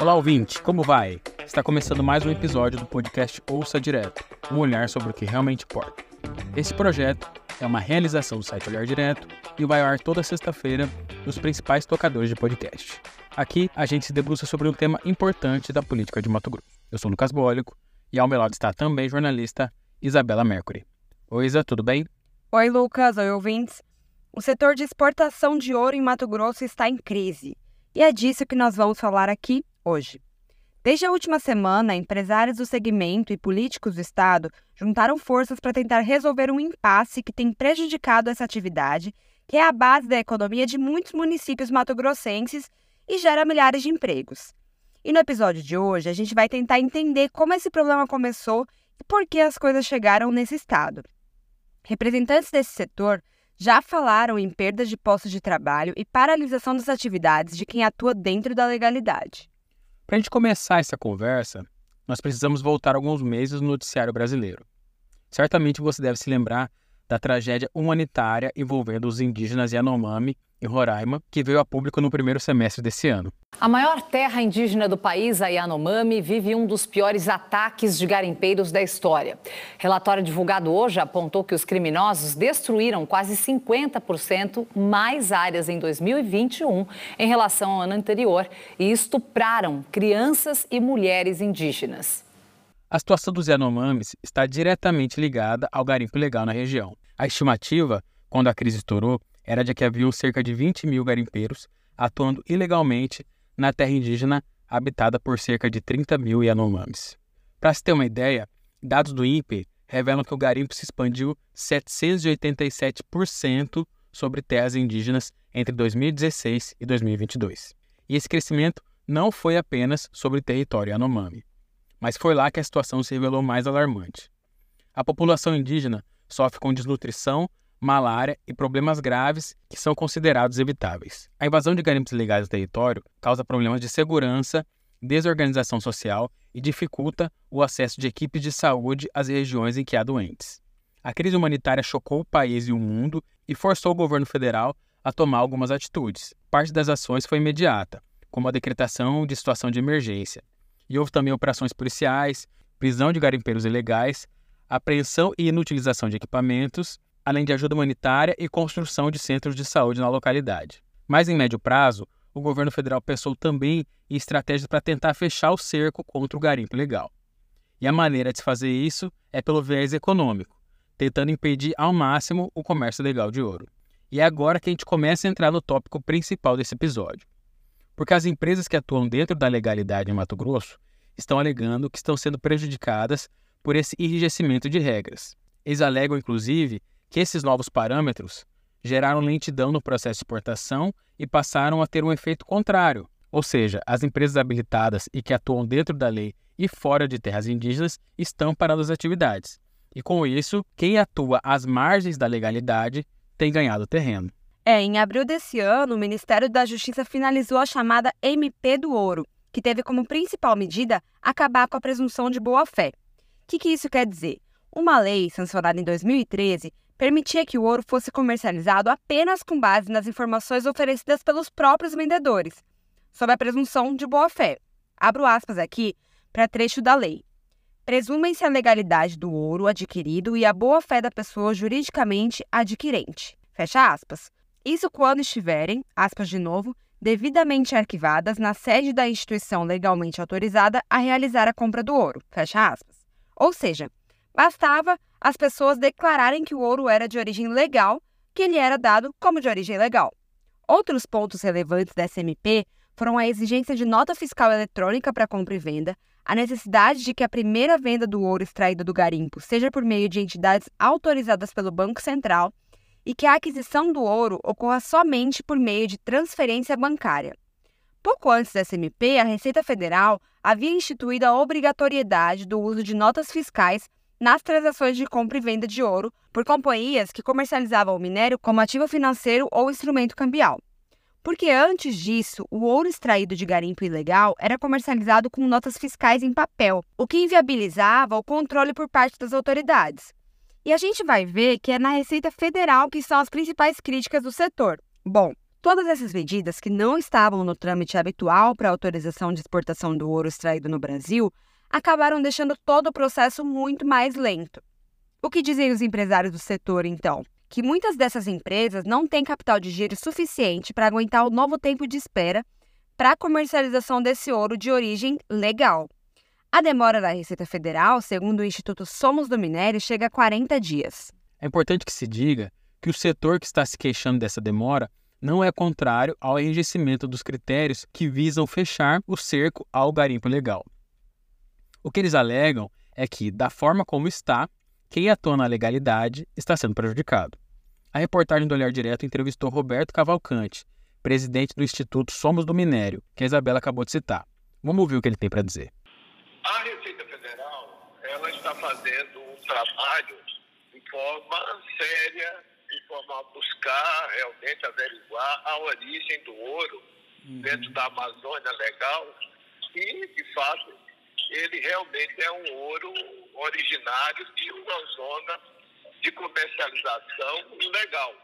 Olá, ouvinte, como vai? Está começando mais um episódio do podcast Ouça Direto um olhar sobre o que realmente importa. Esse projeto é uma realização do site Olhar Direto e vai ao ar toda sexta-feira nos principais tocadores de podcast. Aqui a gente se debruça sobre um tema importante da política de Mato Grosso. Eu sou Lucas Bólico e ao meu lado está também jornalista Isabela Mercury. Oi, Isa, tudo bem? Oi, Lucas. Oi, ouvintes. O setor de exportação de ouro em Mato Grosso está em crise. E é disso que nós vamos falar aqui hoje. Desde a última semana, empresários do segmento e políticos do Estado juntaram forças para tentar resolver um impasse que tem prejudicado essa atividade, que é a base da economia de muitos municípios matogrossenses e gera milhares de empregos. E no episódio de hoje, a gente vai tentar entender como esse problema começou e por que as coisas chegaram nesse estado. Representantes desse setor já falaram em perdas de postos de trabalho e paralisação das atividades de quem atua dentro da legalidade. Para a gente começar essa conversa, nós precisamos voltar alguns meses no noticiário brasileiro. Certamente você deve se lembrar da tragédia humanitária envolvendo os indígenas Yanomami em Roraima, que veio a público no primeiro semestre desse ano. A maior terra indígena do país, a Yanomami, vive um dos piores ataques de garimpeiros da história. Relatório divulgado hoje apontou que os criminosos destruíram quase 50% mais áreas em 2021 em relação ao ano anterior e estupraram crianças e mulheres indígenas. A situação dos Yanomamis está diretamente ligada ao garimpo ilegal na região. A estimativa, quando a crise estourou, era de que haviam cerca de 20 mil garimpeiros atuando ilegalmente na terra indígena habitada por cerca de 30 mil Yanomamis. Para se ter uma ideia, dados do INPE revelam que o garimpo se expandiu 787% sobre terras indígenas entre 2016 e 2022. E esse crescimento não foi apenas sobre território Yanomami, mas foi lá que a situação se revelou mais alarmante. A população indígena sofre com desnutrição malária e problemas graves que são considerados evitáveis. A invasão de garimpos ilegais do território causa problemas de segurança, desorganização social e dificulta o acesso de equipes de saúde às regiões em que há doentes. A crise humanitária chocou o país e o mundo e forçou o governo federal a tomar algumas atitudes. Parte das ações foi imediata, como a decretação de situação de emergência. E houve também operações policiais, prisão de garimpeiros ilegais, apreensão e inutilização de equipamentos além de ajuda humanitária e construção de centros de saúde na localidade. Mas em médio prazo, o governo federal pensou também em estratégias para tentar fechar o cerco contra o garimpo legal. E a maneira de fazer isso é pelo viés econômico, tentando impedir ao máximo o comércio legal de ouro. E é agora que a gente começa a entrar no tópico principal desse episódio. Porque as empresas que atuam dentro da legalidade em Mato Grosso estão alegando que estão sendo prejudicadas por esse enrijecimento de regras. Eles alegam, inclusive, que esses novos parâmetros geraram lentidão no processo de exportação e passaram a ter um efeito contrário, ou seja, as empresas habilitadas e que atuam dentro da lei e fora de terras indígenas estão parando as atividades. E com isso, quem atua às margens da legalidade tem ganhado terreno. É, em abril desse ano, o Ministério da Justiça finalizou a chamada MP do Ouro, que teve como principal medida acabar com a presunção de boa-fé. O que, que isso quer dizer? Uma lei sancionada em 2013 permitia que o ouro fosse comercializado apenas com base nas informações oferecidas pelos próprios vendedores, sob a presunção de boa-fé. Abro aspas aqui para trecho da lei. Presumem-se a legalidade do ouro adquirido e a boa-fé da pessoa juridicamente adquirente. Fecha aspas. Isso quando estiverem, aspas de novo, devidamente arquivadas na sede da instituição legalmente autorizada a realizar a compra do ouro. Fecha aspas. Ou seja, bastava as pessoas declararem que o ouro era de origem legal, que ele era dado como de origem legal. Outros pontos relevantes da SMP foram a exigência de nota fiscal eletrônica para compra e venda, a necessidade de que a primeira venda do ouro extraído do garimpo seja por meio de entidades autorizadas pelo Banco Central e que a aquisição do ouro ocorra somente por meio de transferência bancária. Pouco antes da SMP, a Receita Federal havia instituído a obrigatoriedade do uso de notas fiscais nas transações de compra e venda de ouro por companhias que comercializavam o minério como ativo financeiro ou instrumento cambial. Porque antes disso, o ouro extraído de garimpo ilegal era comercializado com notas fiscais em papel, o que inviabilizava o controle por parte das autoridades. E a gente vai ver que é na Receita Federal que são as principais críticas do setor. Bom, Todas essas medidas que não estavam no trâmite habitual para autorização de exportação do ouro extraído no Brasil acabaram deixando todo o processo muito mais lento. O que dizem os empresários do setor, então? Que muitas dessas empresas não têm capital de giro suficiente para aguentar o novo tempo de espera para a comercialização desse ouro de origem legal. A demora da Receita Federal, segundo o Instituto Somos do Minério, chega a 40 dias. É importante que se diga que o setor que está se queixando dessa demora não é contrário ao enrijecimento dos critérios que visam fechar o cerco ao garimpo legal. O que eles alegam é que, da forma como está, quem atua na legalidade está sendo prejudicado. A reportagem do Olhar Direto entrevistou Roberto Cavalcante, presidente do Instituto Somos do Minério, que a Isabela acabou de citar. Vamos ouvir o que ele tem para dizer. A Receita Federal ela está fazendo um trabalho de forma séria, de forma a buscar realmente averiguar a origem do ouro uhum. dentro da Amazônia legal e, de fato, ele realmente é um ouro originário de uma zona de comercialização legal.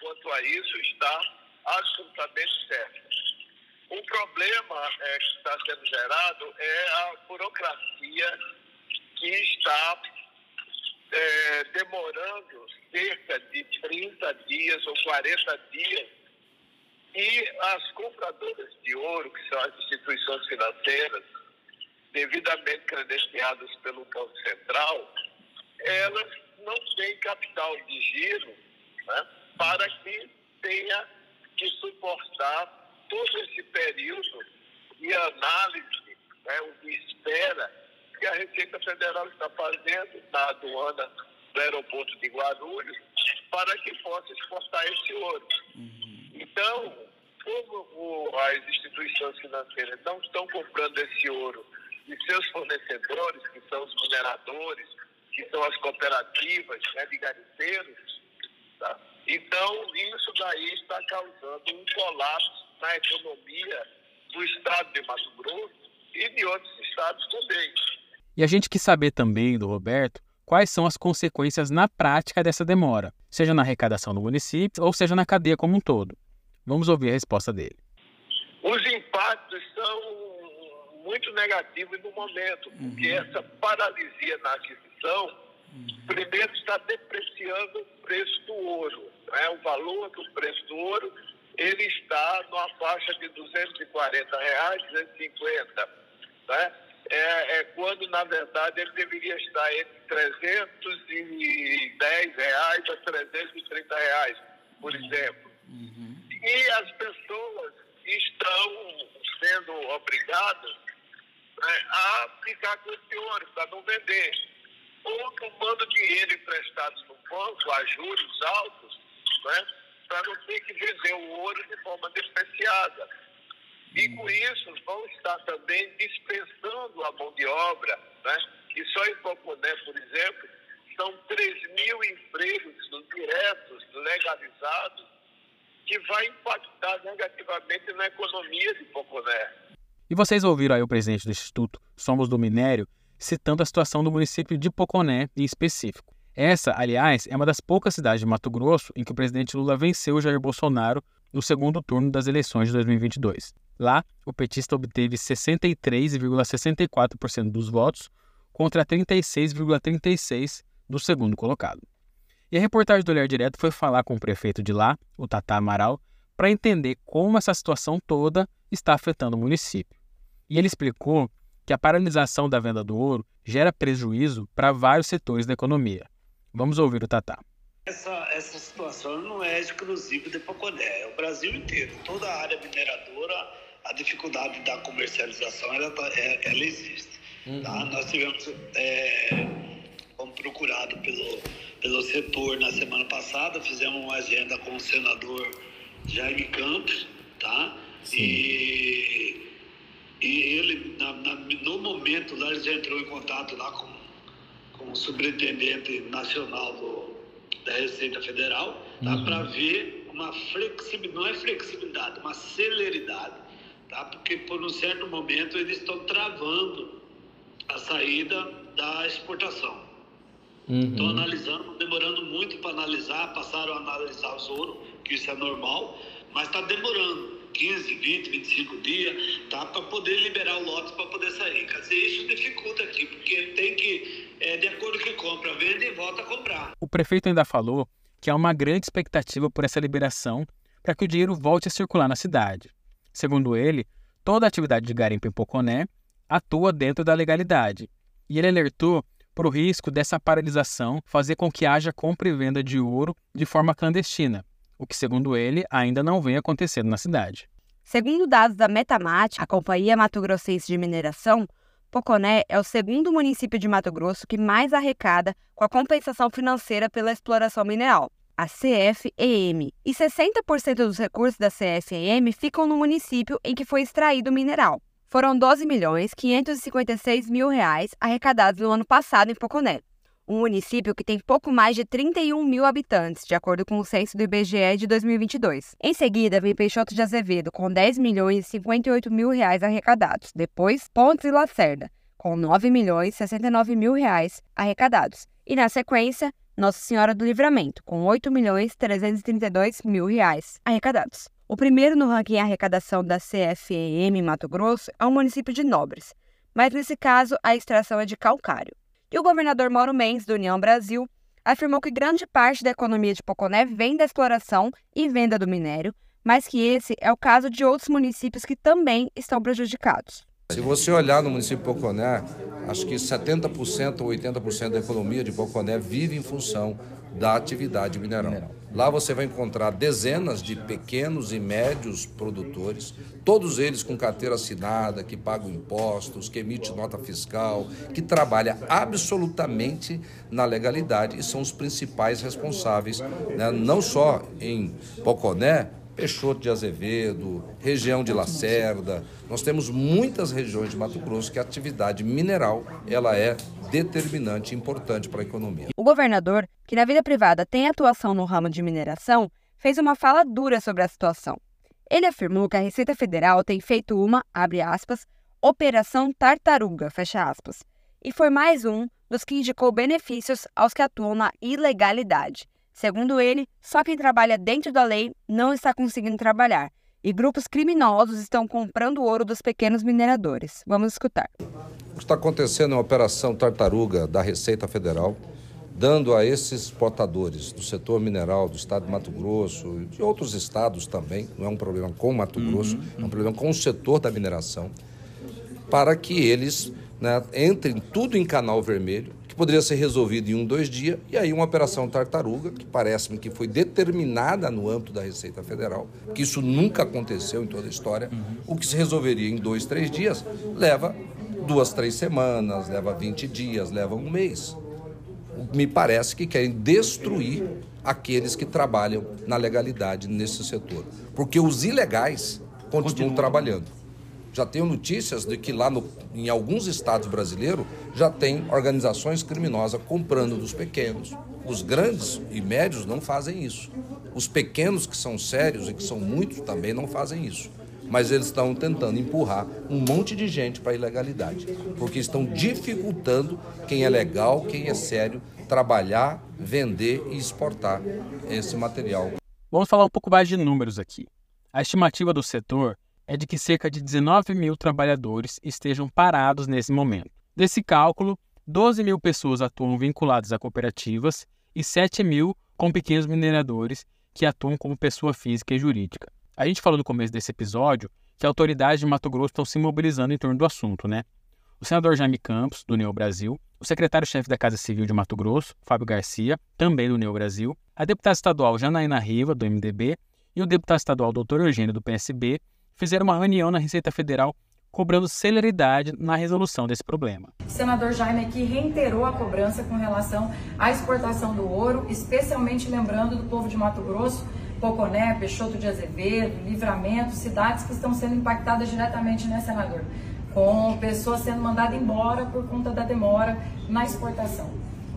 Quanto a isso, está absolutamente certo. O problema é, que está sendo gerado é a burocracia que está é, demorando cerca de 30 dias ou 40 dias e as compradoras de ouro, que são as instituições financeiras, devidamente credenciadas pelo Banco Central, elas não têm capital de giro né, para que tenha que suportar todo esse período de análise, né, de espera que a Receita Federal está fazendo na aduana do aeroporto de Guarulhos para que possa exportar esse ouro. Uhum. Então, como as instituições financeiras não estão comprando esse ouro de seus fornecedores, que são os mineradores, que são as cooperativas né, de garimpeiros. Tá? Então, isso daí está causando um colapso na economia do estado de Mato Grosso e de outros estados também. E a gente quis saber também do Roberto quais são as consequências na prática dessa demora, seja na arrecadação do município ou seja na cadeia como um todo. Vamos ouvir a resposta dele. Os impactos muito negativo no momento, porque uhum. essa paralisia na aquisição, uhum. primeiro está depreciando o preço do ouro. Né? O valor do preço do ouro ele está numa faixa de 240 reais, 250. Né? É, é, quando, na verdade, ele deveria estar entre 310 reais a 330 reais, por uhum. exemplo. Uhum. E as pessoas estão sendo obrigadas né, a ficar com esse ouro para não vender. Ou tomando dinheiro emprestado no banco a juros altos, né, para não ter que vender o ouro de forma despreciada. E com isso vão estar também dispensando a mão de obra, né? E só em Poconé, por exemplo, são 3 mil empregos diretos, legalizados, que vai impactar negativamente na economia de Poconé. E vocês ouviram aí o presidente do Instituto Somos do Minério citando a situação do município de Poconé em específico. Essa, aliás, é uma das poucas cidades de Mato Grosso em que o presidente Lula venceu Jair Bolsonaro no segundo turno das eleições de 2022. Lá, o petista obteve 63,64% dos votos contra 36,36% do segundo colocado. E a reportagem do Olhar Direto foi falar com o prefeito de lá, o Tata Amaral, para entender como essa situação toda está afetando o município. E ele explicou que a paralisação da venda do ouro gera prejuízo para vários setores da economia. Vamos ouvir o Tatá. Essa, essa situação não é exclusiva de Poconé, é o Brasil inteiro. Toda a área mineradora, a dificuldade da comercialização, ela, tá, é, ela existe. Uhum. Tá? Nós tivemos, é, como procurado pelo, pelo setor na semana passada, fizemos uma agenda com o senador Jaime Campos, tá? Sim. E e ele, na, na, no momento lá, ele já entrou em contato lá com, com o superintendente nacional do, da Receita Federal, tá? Uhum. para ver uma flexibilidade, não é flexibilidade, uma celeridade, tá? Porque por um certo momento eles estão travando a saída da exportação. Estão uhum. analisando, demorando muito para analisar, passaram a analisar os ouro, que isso é normal, mas está demorando 15, 20, 25 dias, tá? Para poder liberar o lote para poder sair. Quer dizer, isso dificulta aqui, porque tem que, é, de acordo com que compra, vende e volta a comprar. O prefeito ainda falou que há uma grande expectativa por essa liberação para que o dinheiro volte a circular na cidade. Segundo ele, toda a atividade de garimpo em Poconé atua dentro da legalidade. E ele alertou para o risco dessa paralisação fazer com que haja compra e venda de ouro de forma clandestina, o que, segundo ele, ainda não vem acontecendo na cidade. Segundo dados da Metamat, a Companhia Mato Grossense de Mineração, Poconé é o segundo município de Mato Grosso que mais arrecada com a compensação financeira pela exploração mineral, a CFEM. E 60% dos recursos da CFEM ficam no município em que foi extraído o mineral. Foram 12 milhões 556 mil reais arrecadados no ano passado em Poconé, um município que tem pouco mais de 31 mil habitantes, de acordo com o censo do IBGE de 2022. Em seguida, vem Peixoto de Azevedo, com 10 milhões e 58 mil reais arrecadados. Depois, Pontes e Lacerda, com 9 milhões e 69 mil reais arrecadados. E na sequência, Nossa Senhora do Livramento, com 8 milhões e 332 mil reais arrecadados. O primeiro no ranking arrecadação da CFEM Mato Grosso é o município de Nobres, mas nesse caso a extração é de calcário. E o governador Mauro Mendes, do União Brasil, afirmou que grande parte da economia de Poconé vem da exploração e venda do minério, mas que esse é o caso de outros municípios que também estão prejudicados. Se você olhar no município de Poconé, acho que 70% ou 80% da economia de Poconé vive em função da atividade mineral. Lá você vai encontrar dezenas de pequenos e médios produtores, todos eles com carteira assinada, que pagam impostos, que emite nota fiscal, que trabalha absolutamente na legalidade e são os principais responsáveis, né, não só em Poconé, Peixoto de Azevedo, região de Lacerda. Nós temos muitas regiões de Mato Grosso que a atividade mineral ela é determinante e importante para a economia. O governador, que na vida privada tem atuação no ramo de mineração, fez uma fala dura sobre a situação. Ele afirmou que a Receita Federal tem feito uma, abre aspas, operação tartaruga, fecha aspas, e foi mais um dos que indicou benefícios aos que atuam na ilegalidade Segundo ele, só quem trabalha dentro da lei não está conseguindo trabalhar e grupos criminosos estão comprando ouro dos pequenos mineradores. Vamos escutar. O que está acontecendo é uma operação tartaruga da Receita Federal, dando a esses exportadores do setor mineral do estado de Mato Grosso e de outros estados também, não é um problema com Mato uhum, Grosso, uhum. é um problema com o setor da mineração, para que eles né, entrem tudo em canal vermelho poderia ser resolvido em um, dois dias, e aí uma operação tartaruga, que parece-me que foi determinada no âmbito da Receita Federal, que isso nunca aconteceu em toda a história, uhum. o que se resolveria em dois, três dias, leva duas, três semanas, leva 20 dias, leva um mês. Me parece que querem destruir aqueles que trabalham na legalidade nesse setor. Porque os ilegais continuam Continua. trabalhando já tenho notícias de que lá no, em alguns estados brasileiros já tem organizações criminosas comprando dos pequenos. Os grandes e médios não fazem isso. Os pequenos, que são sérios e que são muitos, também não fazem isso. Mas eles estão tentando empurrar um monte de gente para a ilegalidade, porque estão dificultando quem é legal, quem é sério, trabalhar, vender e exportar esse material. Vamos falar um pouco mais de números aqui. A estimativa do setor é de que cerca de 19 mil trabalhadores estejam parados nesse momento. Desse cálculo, 12 mil pessoas atuam vinculadas a cooperativas e 7 mil com pequenos mineradores que atuam como pessoa física e jurídica. A gente falou no começo desse episódio que autoridades de Mato Grosso estão se mobilizando em torno do assunto, né? O senador Jaime Campos, do Neo Brasil, o secretário-chefe da Casa Civil de Mato Grosso, Fábio Garcia, também do Neo Brasil, a deputada estadual Janaína Riva, do MDB, e o deputado estadual Dr. Eugênio, do PSB, fizeram uma reunião na Receita Federal cobrando celeridade na resolução desse problema. O senador Jaime aqui reiterou a cobrança com relação à exportação do ouro, especialmente lembrando do povo de Mato Grosso, Poconé, Peixoto de Azevedo, Livramento, cidades que estão sendo impactadas diretamente, né, senador? Com pessoas sendo mandadas embora por conta da demora na exportação.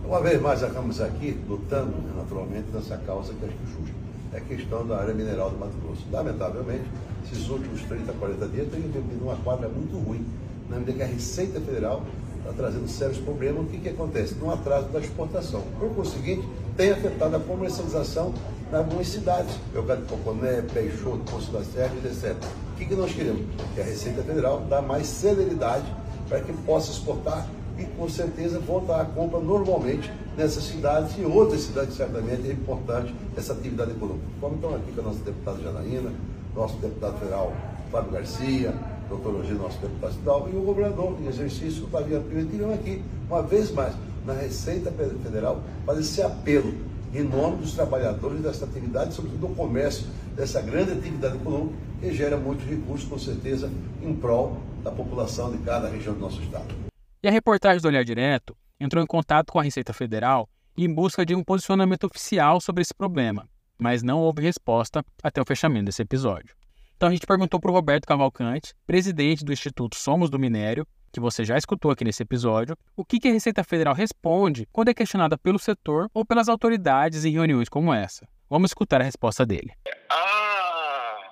Uma vez mais, estamos aqui lutando, naturalmente, nessa causa que acho é justa é a questão da área mineral do Mato Grosso. Lamentavelmente, esses últimos 30, 40 dias tem vivido uma quadra muito ruim, na medida que a Receita Federal está trazendo sérios problemas. O que, que acontece? No atraso da exportação. Por conseguinte, tem afetado a comercialização nas algumas cidades, Belgrado de Poconé, Peixoto, Poço das Serras, etc. O que, que nós queremos? Que a Receita Federal dá mais celeridade para que possa exportar e com certeza voltar a compra normalmente nessas cidades e outras cidades certamente é importante essa atividade econômica. Como estão aqui com a nossa deputada Janaína, nosso deputado federal Fábio Garcia, doutor Logino, nosso deputado estadual, e o governador em exercício, Flaviano Pimentel, aqui, uma vez mais, na Receita Federal, fazer esse apelo em nome dos trabalhadores dessa atividade, sobretudo do comércio, dessa grande atividade econômica, que gera muitos recursos, com certeza, em prol da população de cada região do nosso estado. E a reportagem do Olhar Direto entrou em contato com a Receita Federal em busca de um posicionamento oficial sobre esse problema, mas não houve resposta até o fechamento desse episódio. Então a gente perguntou para o Roberto Cavalcante, presidente do Instituto Somos do Minério, que você já escutou aqui nesse episódio, o que, a Receita Federal responde quando é questionada pelo setor ou pelas autoridades em reuniões como essa. Vamos escutar a resposta dele. A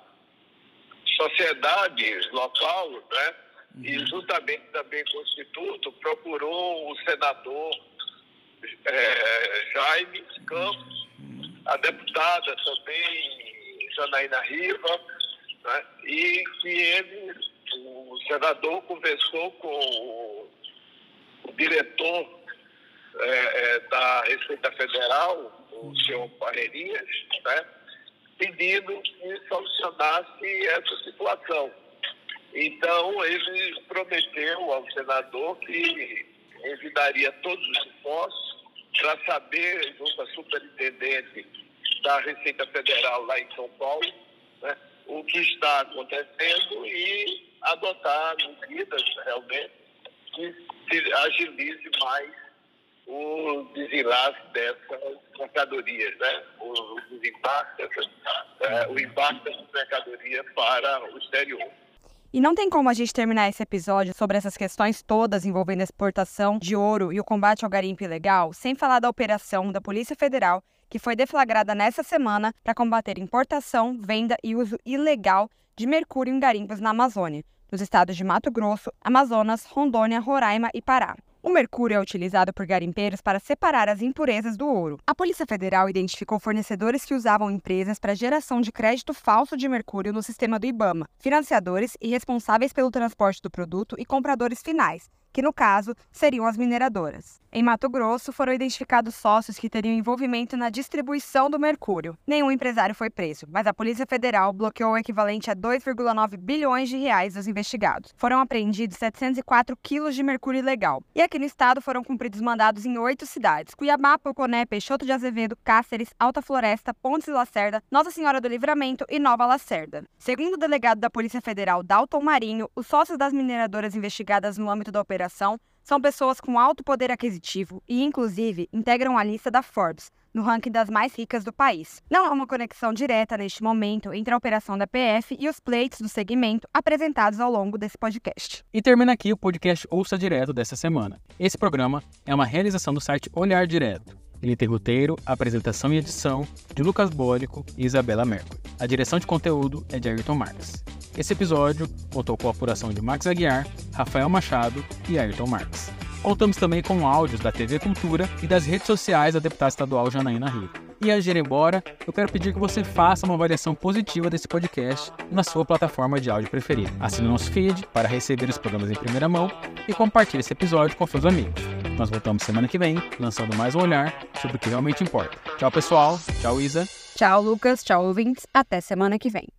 sociedade local, né, uhum. e juntamente também com o Instituto, procurou o senador é, Jaime Campos, a deputada também, Janaína Riva, né, e que ele o senador conversou com o, diretor é, é, da Receita Federal, o senhor Barreirinhas, né, pedindo que solucionasse essa situação. Então, ele prometeu ao senador que enviaria todos os esforços para saber, junto à superintendente da Receita Federal lá em São Paulo, né, o que está acontecendo e adotar medidas realmente que agilize mais o desenlace dessas mercadorias, né? o, o desembarque, é, o embarque dessas mercadorias para o exterior. E não tem como a gente terminar esse episódio sobre essas questões todas envolvendo a exportação de ouro e o combate ao garimpo ilegal sem falar da operação da Polícia Federal que foi deflagrada nessa semana para combater importação, venda e uso ilegal de mercúrio em garimpos na Amazônia, nos estados de Mato Grosso, Amazonas, Rondônia, Roraima e Pará. O mercúrio é utilizado por garimpeiros para separar as impurezas do ouro. A Polícia Federal identificou fornecedores que usavam empresas para geração de crédito falso de mercúrio no sistema do IBAMA, financiadores e responsáveis pelo transporte do produto e compradores finais, que no caso seriam as mineradoras. Em Mato Grosso, foram identificados sócios que teriam envolvimento na distribuição do mercúrio. Nenhum empresário foi preso, mas a Polícia Federal bloqueou o equivalente a 2,9 bilhões de reais dos investigados. Foram apreendidos 704 quilos de mercúrio ilegal. E aqui no estado foram cumpridos mandados em oito cidades: Cuiabá, Poconé, Peixoto de Azevedo, Cáceres, Alta Floresta, Pontes e Lacerda, Nossa Senhora do Livramento e Nova Lacerda. Segundo o delegado da Polícia Federal, Dalton Marinho, os sócios das mineradoras investigadas no âmbito da operação são pessoas com alto poder aquisitivo e, inclusive, integram a lista da Forbes, no ranking das mais ricas do país. Não há uma conexão direta neste momento entre a operação da PF e os pleitos do segmento apresentados ao longo desse podcast. E termina aqui o podcast Ouça Direto dessa semana. Esse programa é uma realização do site Olhar Direto. Ele tem roteiro, apresentação e edição de Lucas Bólico e Isabela Mercury. A direção de conteúdo é de Ayrton Marques. Esse episódio contou com a apuração de Max Aguiar, Rafael Machado e Ayrton Marques. Contamos também com áudios da TV Cultura e das redes sociais da deputada estadual Janaína Rio. E antes de ir embora, eu quero pedir que você faça uma avaliação positiva desse podcast na sua plataforma de áudio preferida. Assine o nosso feed para receber os programas em primeira mão e compartilhe esse episódio com seus amigos. Nós voltamos semana que vem, lançando mais um olhar sobre o que realmente importa. Tchau, pessoal. Tchau, Isa. Tchau, Lucas. Tchau, ouvintes. Até semana que vem.